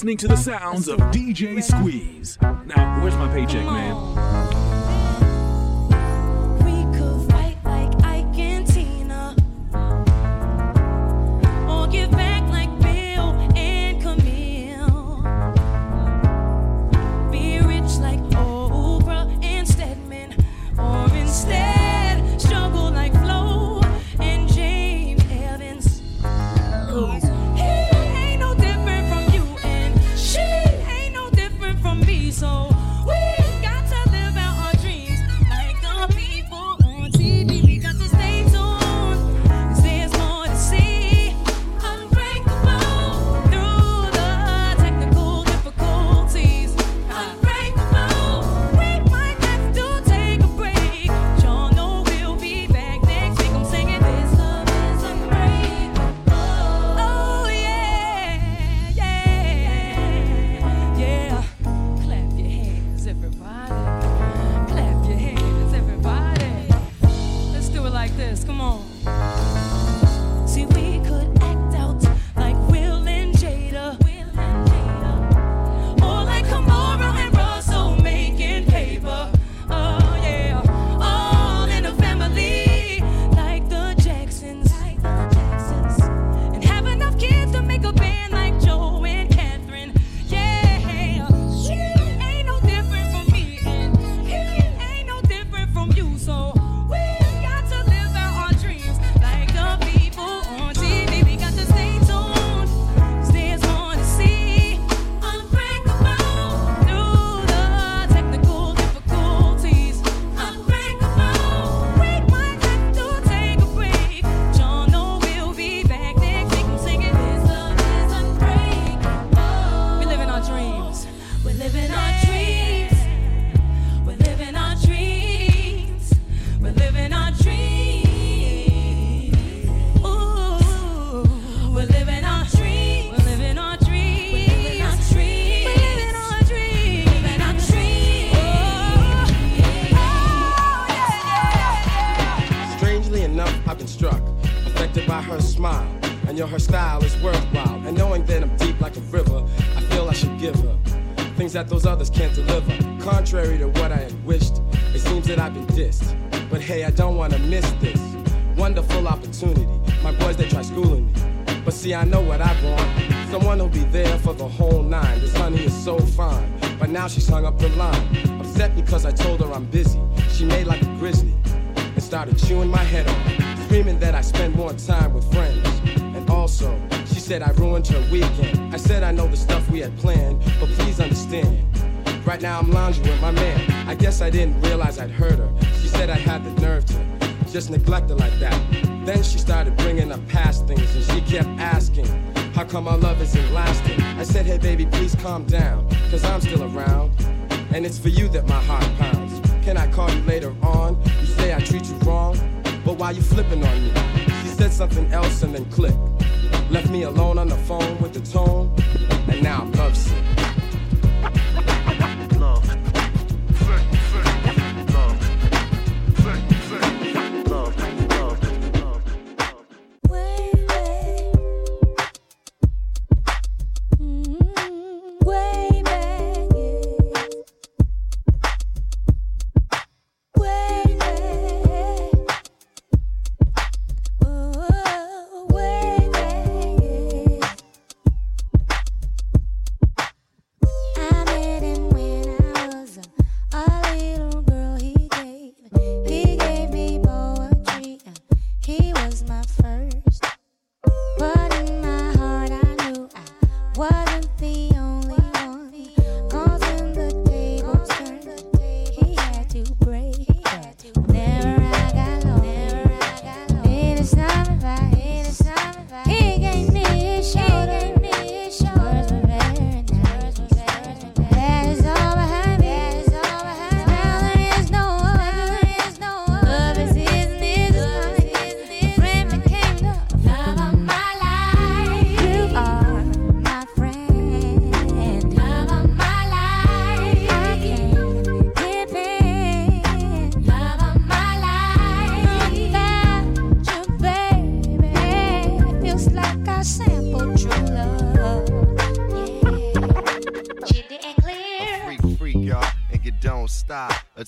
listening to the sounds of DJ Squeeze. Now, where's my paycheck, man?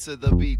To the beat,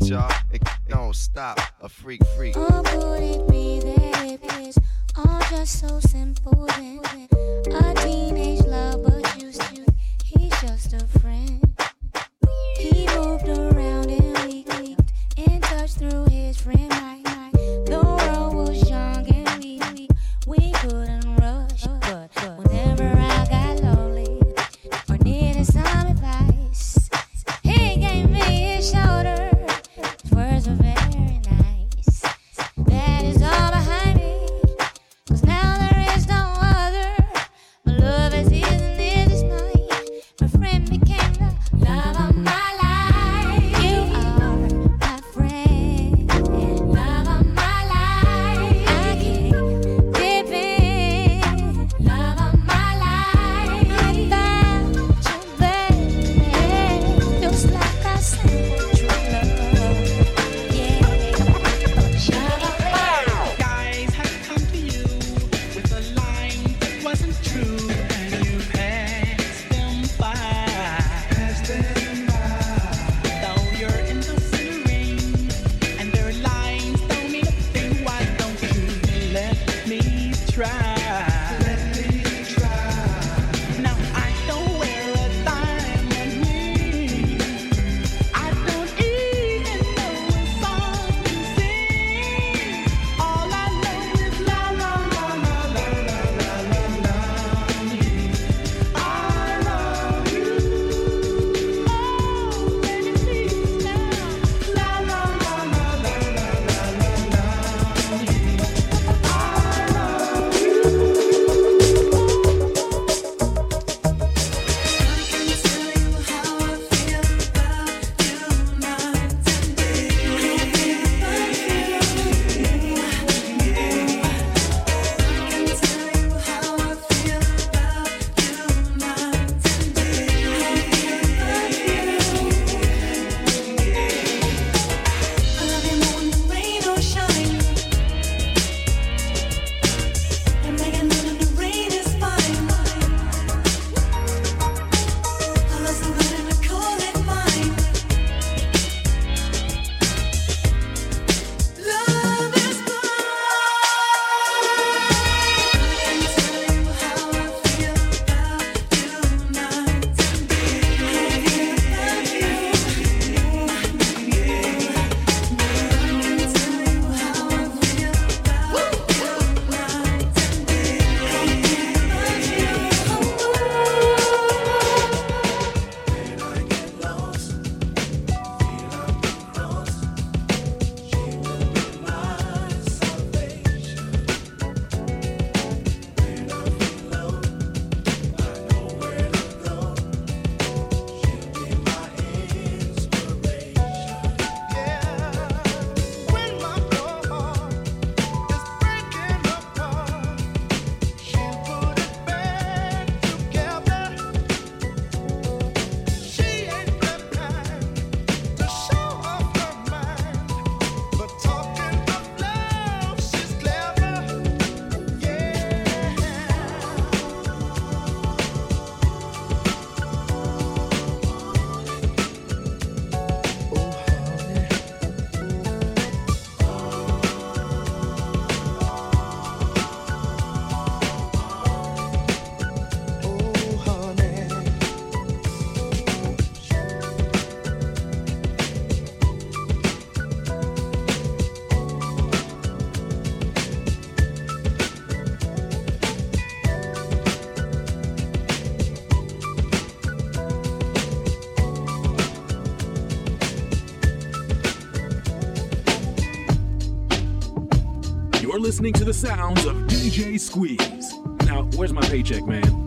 listening to the sounds of DJ Squeeze. Now, where's my paycheck, man?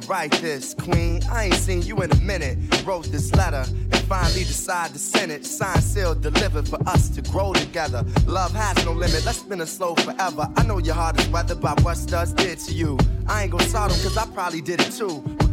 To write this. Queen, I ain't seen you in a minute. Wrote this letter and finally decided to send it. Signed, sealed, delivered for us to grow together. Love has no limit. Let's spin it slow forever. I know your heart is weathered by what studs did to you. I ain't gonna solve them cause I probably did it too.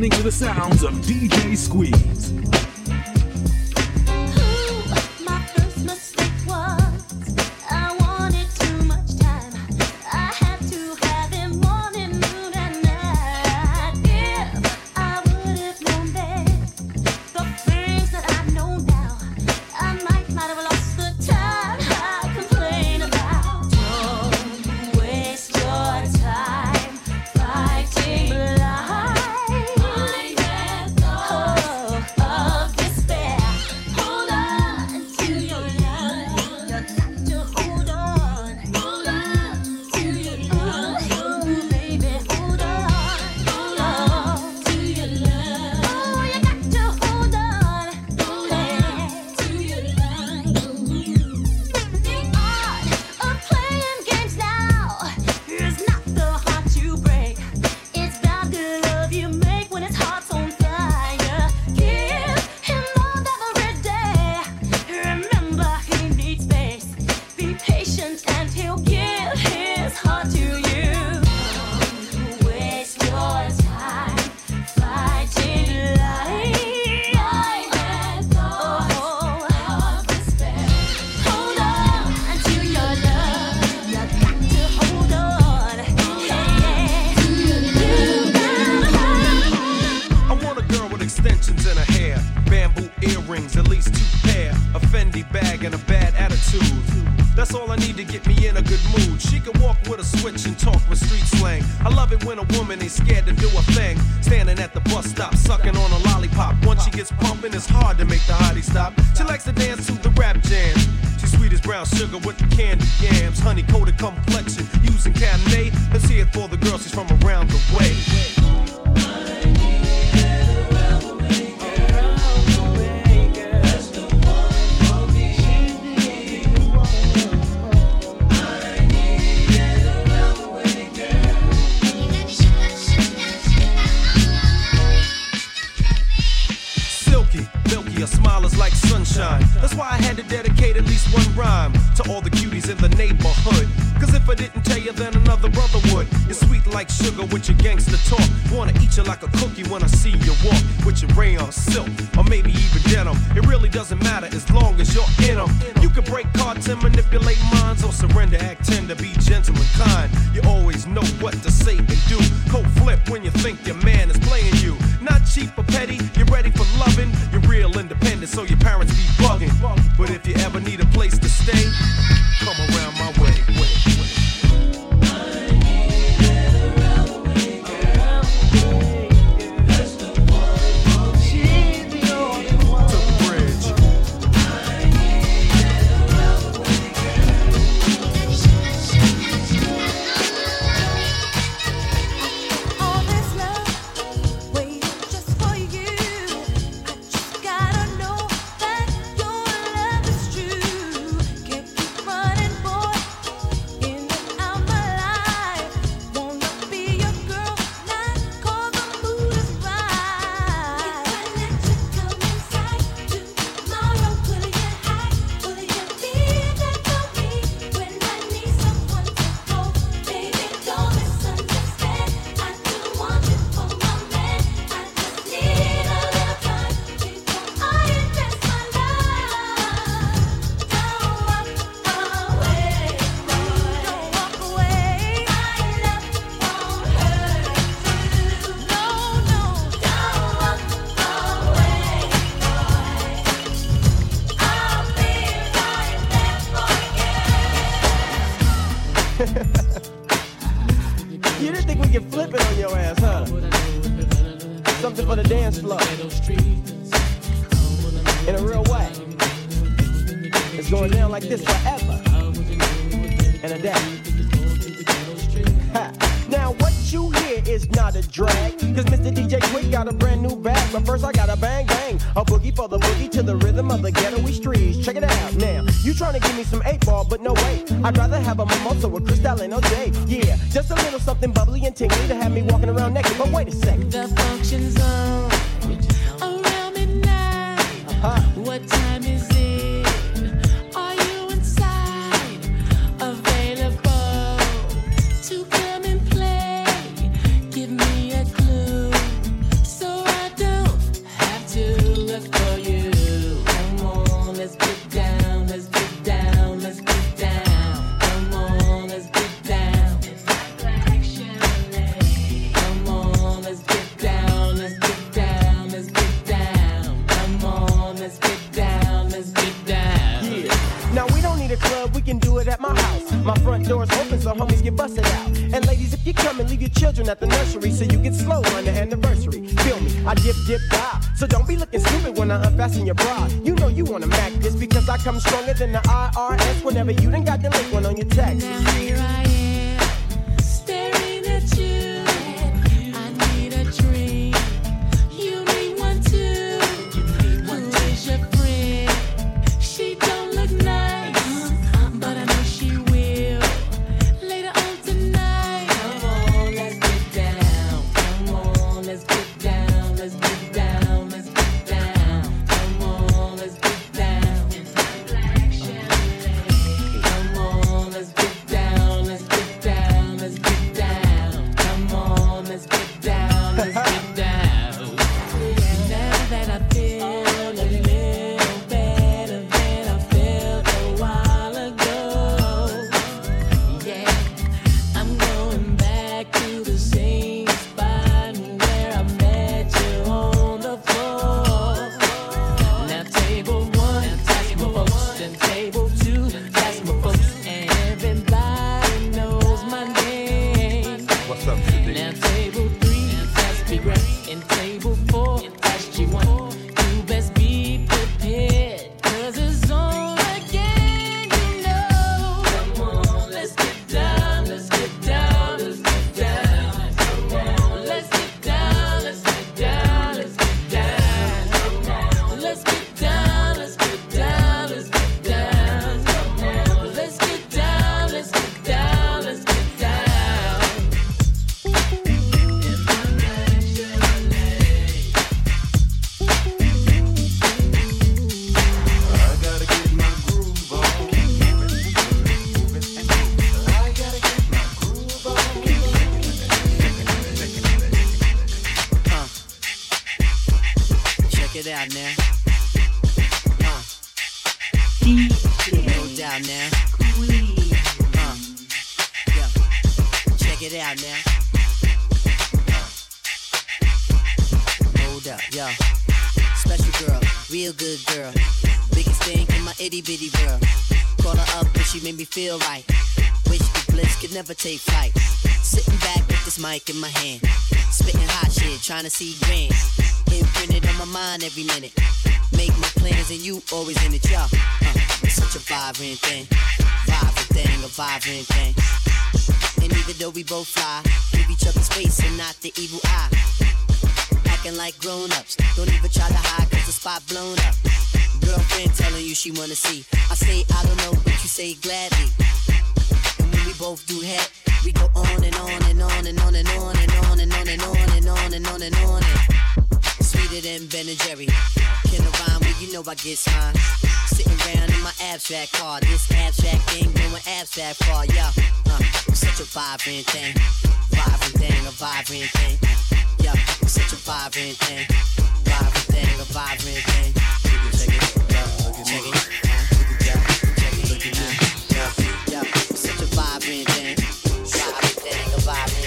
Listening to the sounds of DJ Squeeze. Mic in my hand. Spitting hot shit, trying to see grand. Imprinted on my mind every minute. Make my plans and you always in it, yo. Uh, such a vibrant thing. Vibrant thing, a vibrant thing. And even though we both fly, give each other space and not the evil eye. Acting like grown ups. Don't even try to hide cause the spot blown up. Girlfriend telling you she wanna see. I say I don't know, but you say gladly. And when we both do head, and on and on and on and on and on and on and on. and. Sweeter than Ben and Jerry. Can I rhyme? with you know I get mine. Sitting around in my abstract car. This abstract thing going abstract far, yeah. Uh, such a vibrant thing. Vibrant thing, a vibrant thing. Yeah, such a vibrant thing. Vibrant thing, a vibrant thing. Check it, look at check it. Check it, look at me. Yeah, yeah, such a vibrant thing. Vibrant thing, a vibrant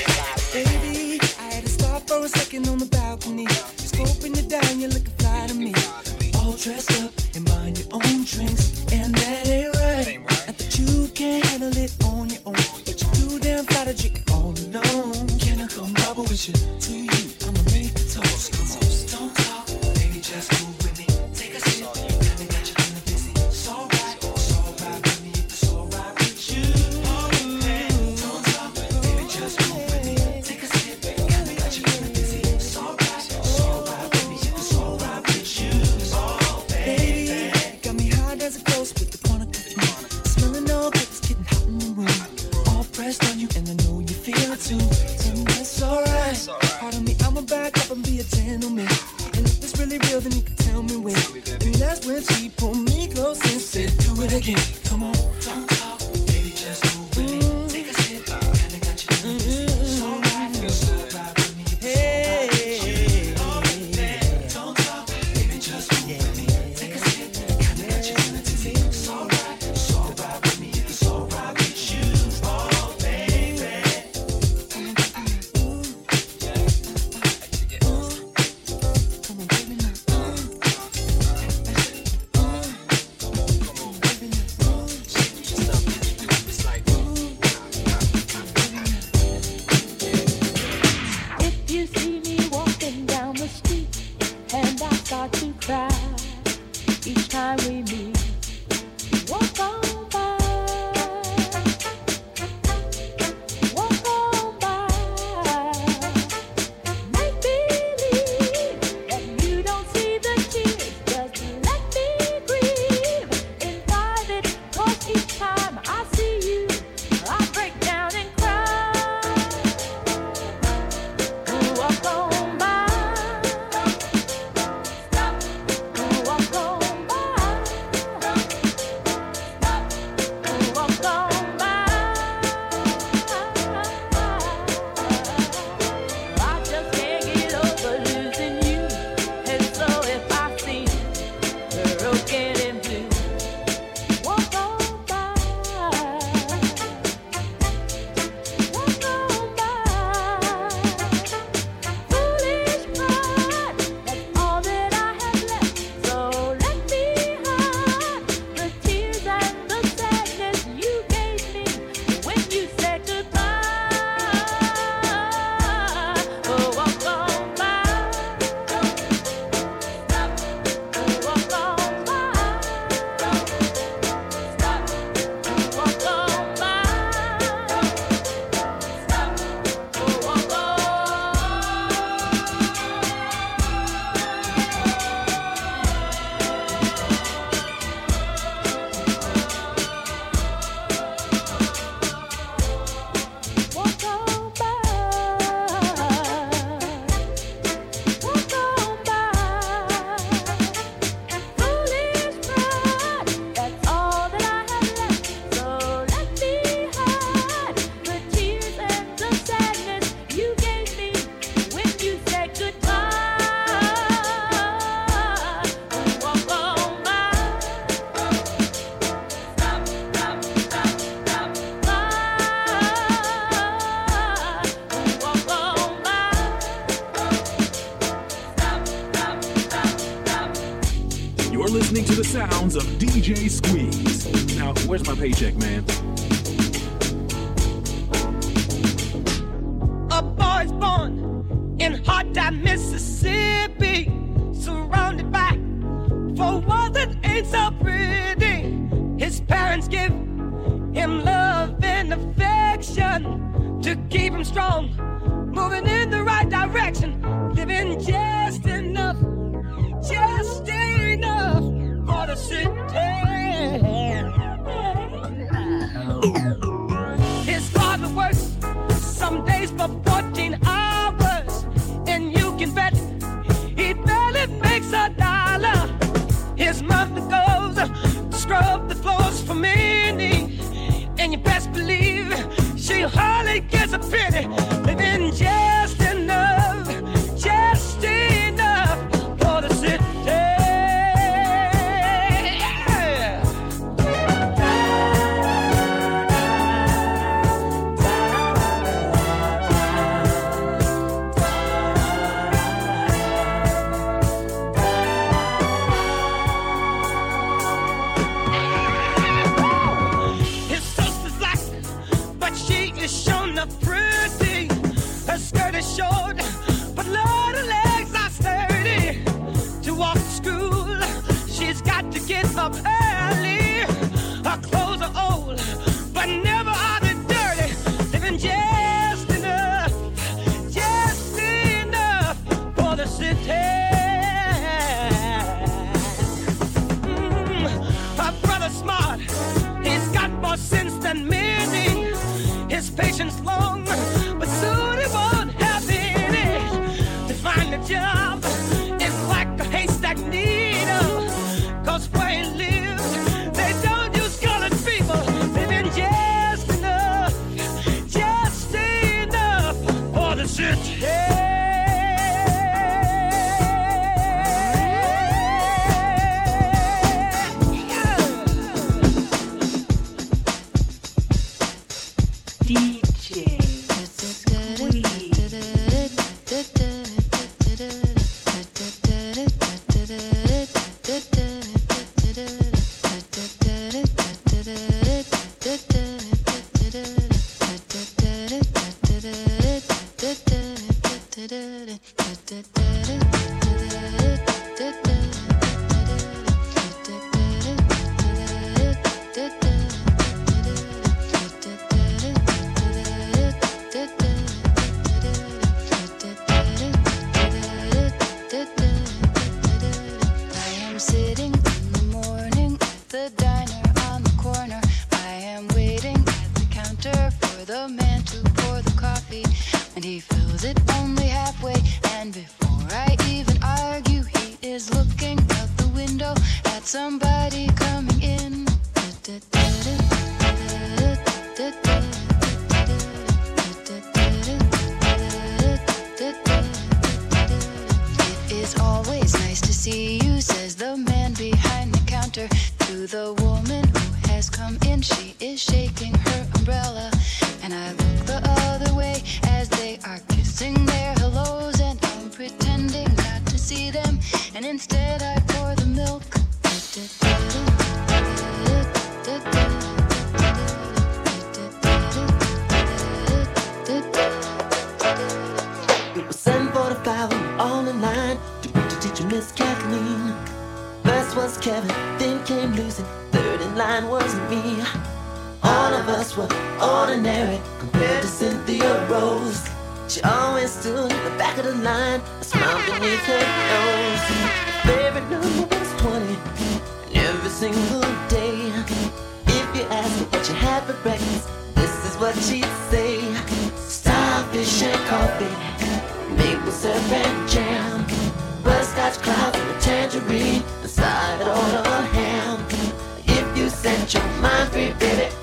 for a second on the balcony. Scoping it down, you're looking fly to me. All dressed up and buying your own drinks, and that ain't right. Not that you can't handle it on your own, but you too damn fly to drink all alone. Can I come bubble with you? Again. paycheck, man. It gets a pity living in jail. If you ask her what you had for breakfast, this is what she'd say: Starfish and coffee, maple syrup and jam, butterscotch clouds and a tangerine, the side on a ham. If you set your mind free, baby.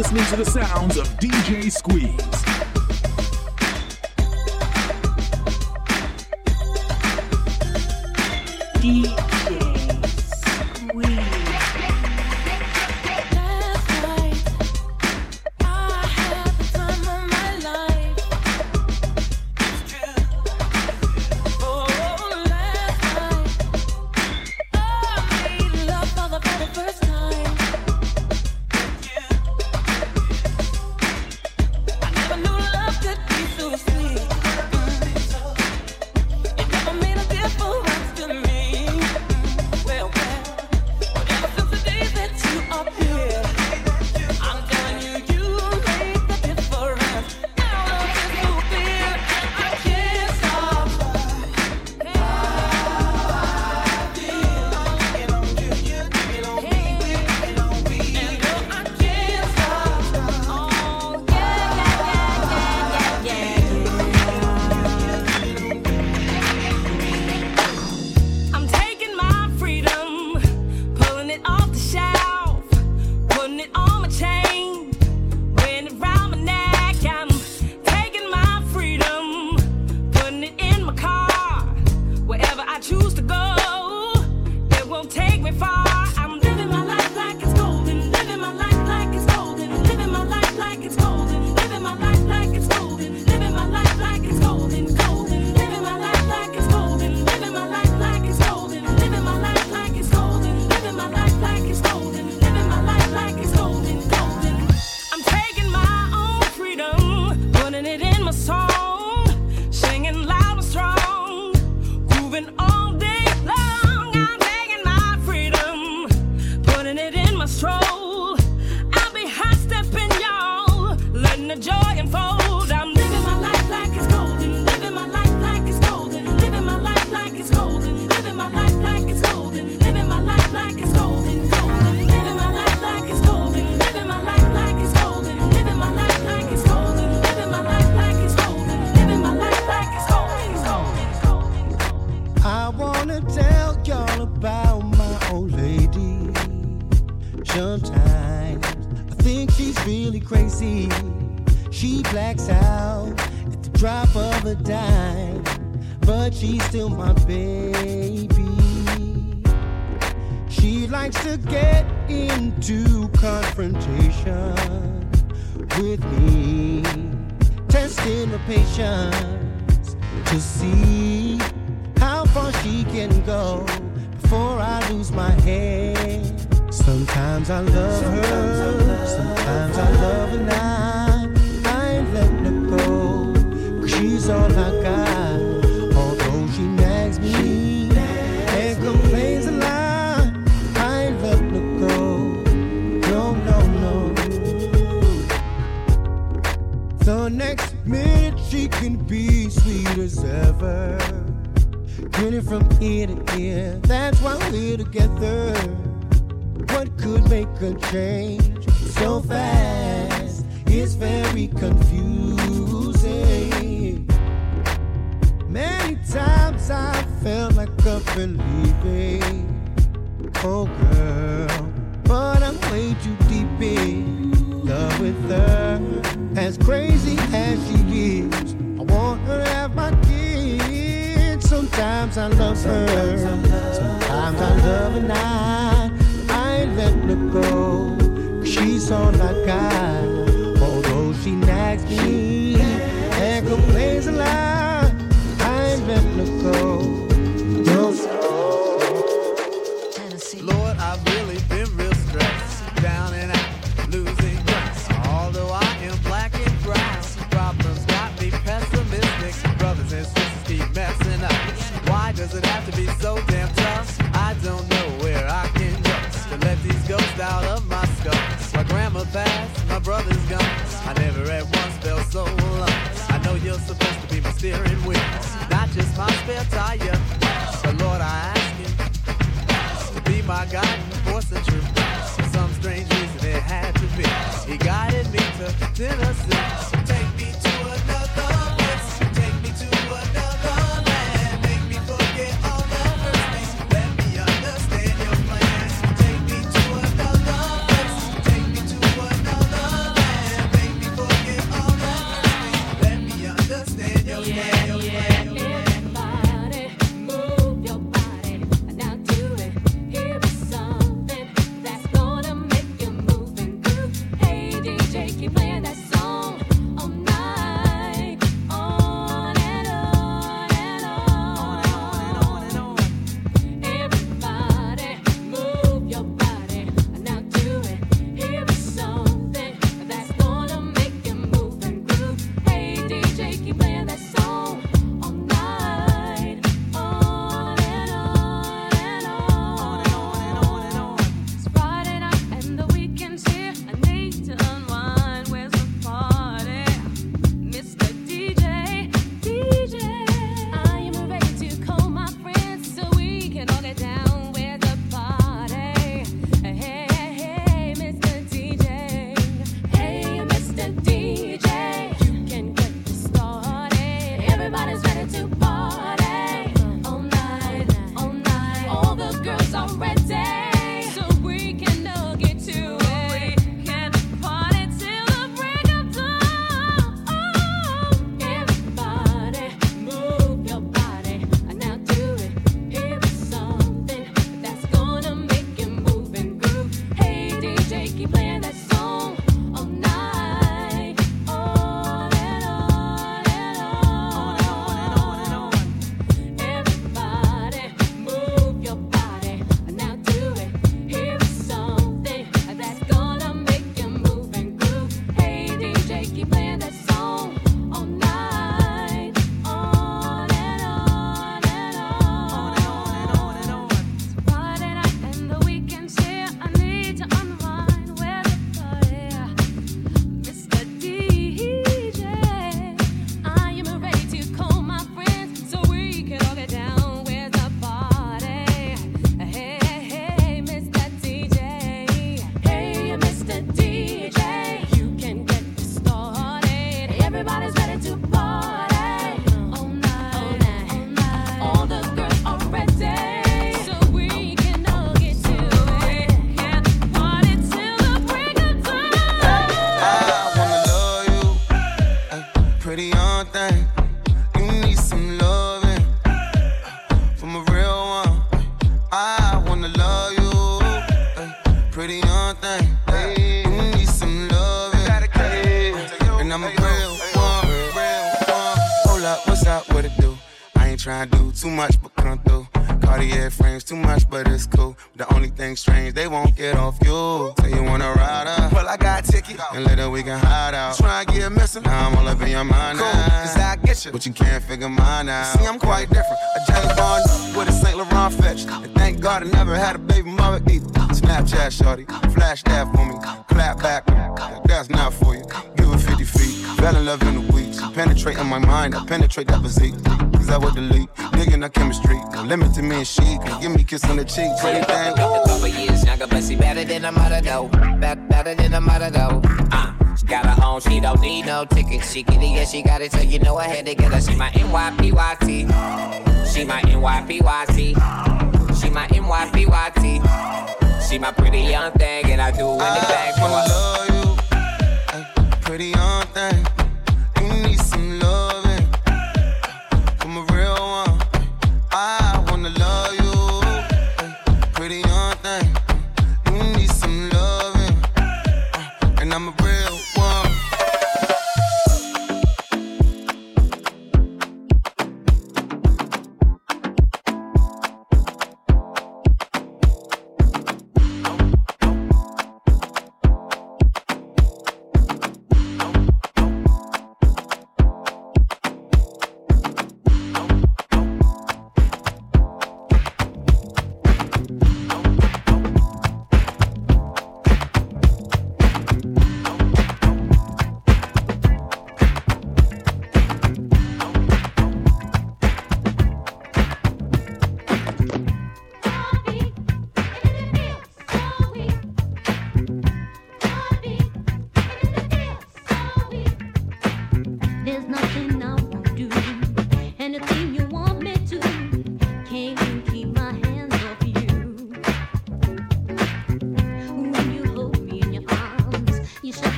listening to the sounds of DJ Squeeze. D- change to But you can't figure mine out. See, I'm quite different. A James Bond with a St. Laurent fetch. And thank God I never had a baby mother either. Snapchat shorty, flash that for me, clap back. That's not for you. Give it 50 feet. Fell in love in the weeks. Penetrating my mind, I penetrate that physique. Cause I would delete, digging our chemistry. No limit to me and she. Can give me kiss on the cheek. Pretty thing. Couple years younger, but she better than though. Bet better than though. Uh, she got her own, she don't need no ticket. She get it, yeah, she got it, so you know I had to get her. She my NYPYT. She my NYPYT. She my NYPYT. She my pretty young thing, and I do anything for her. love you, pretty young thing.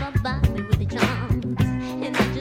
above me with the drums.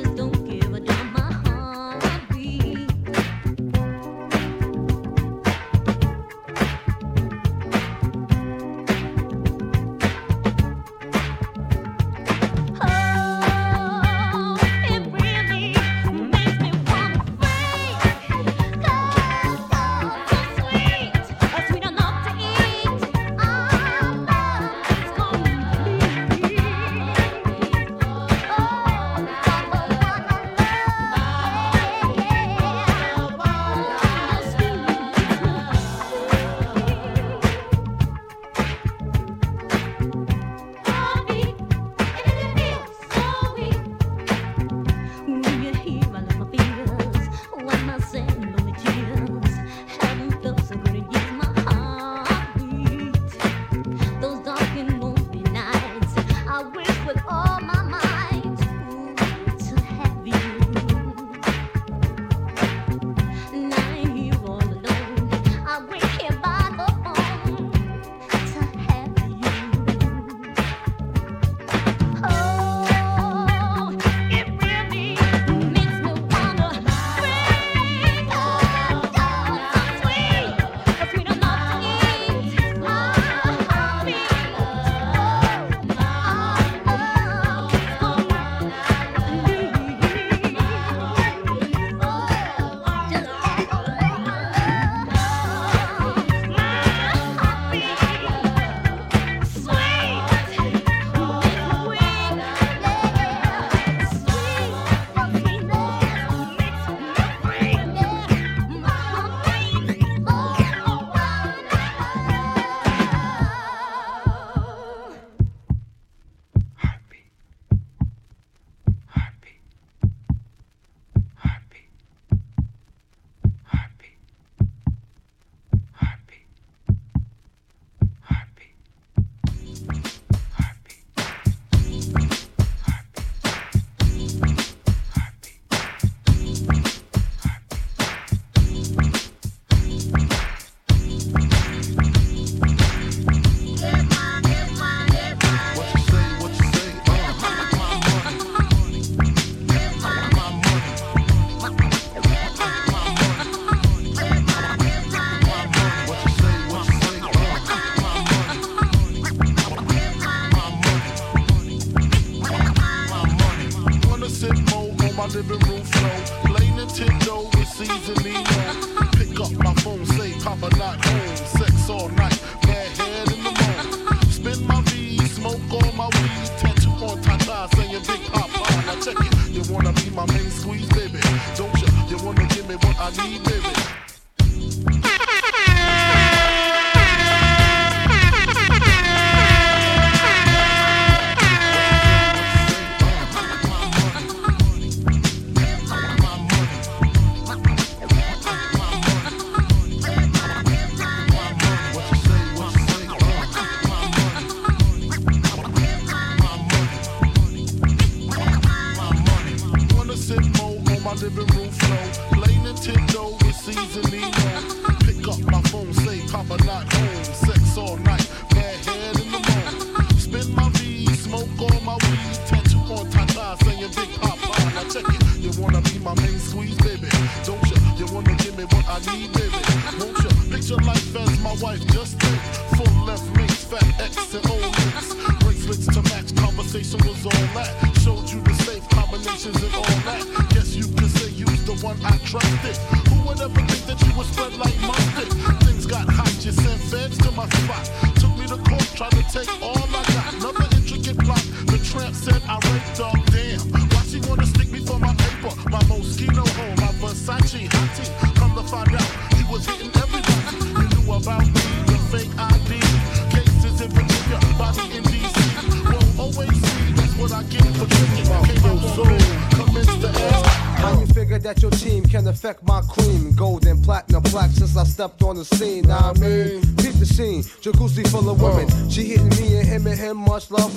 under the roof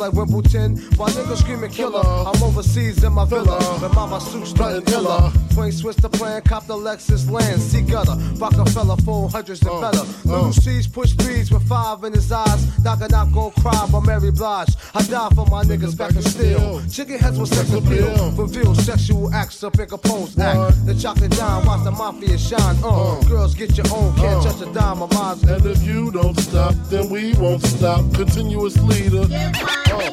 like Wimbledon. My nigga screaming killer. I'm overseas in my villa. But mama suit strutting illa. Twin switch the plan. Cop the Lexus land. See gutter. Rockefeller. Four hundreds and better. Little C's push threes with five in his eyes. Knock a knock gon' cry by Mary Blige. I die for my niggas back in steel. Chicken heads with sex appeal. Reveal sexual acts up in compose act. The chocolate dime, watch the mafia shine. Uh, girls get your own, can't touch a dime of mine. And if you don't stop, then we won't stop. Continuous leader. Uh.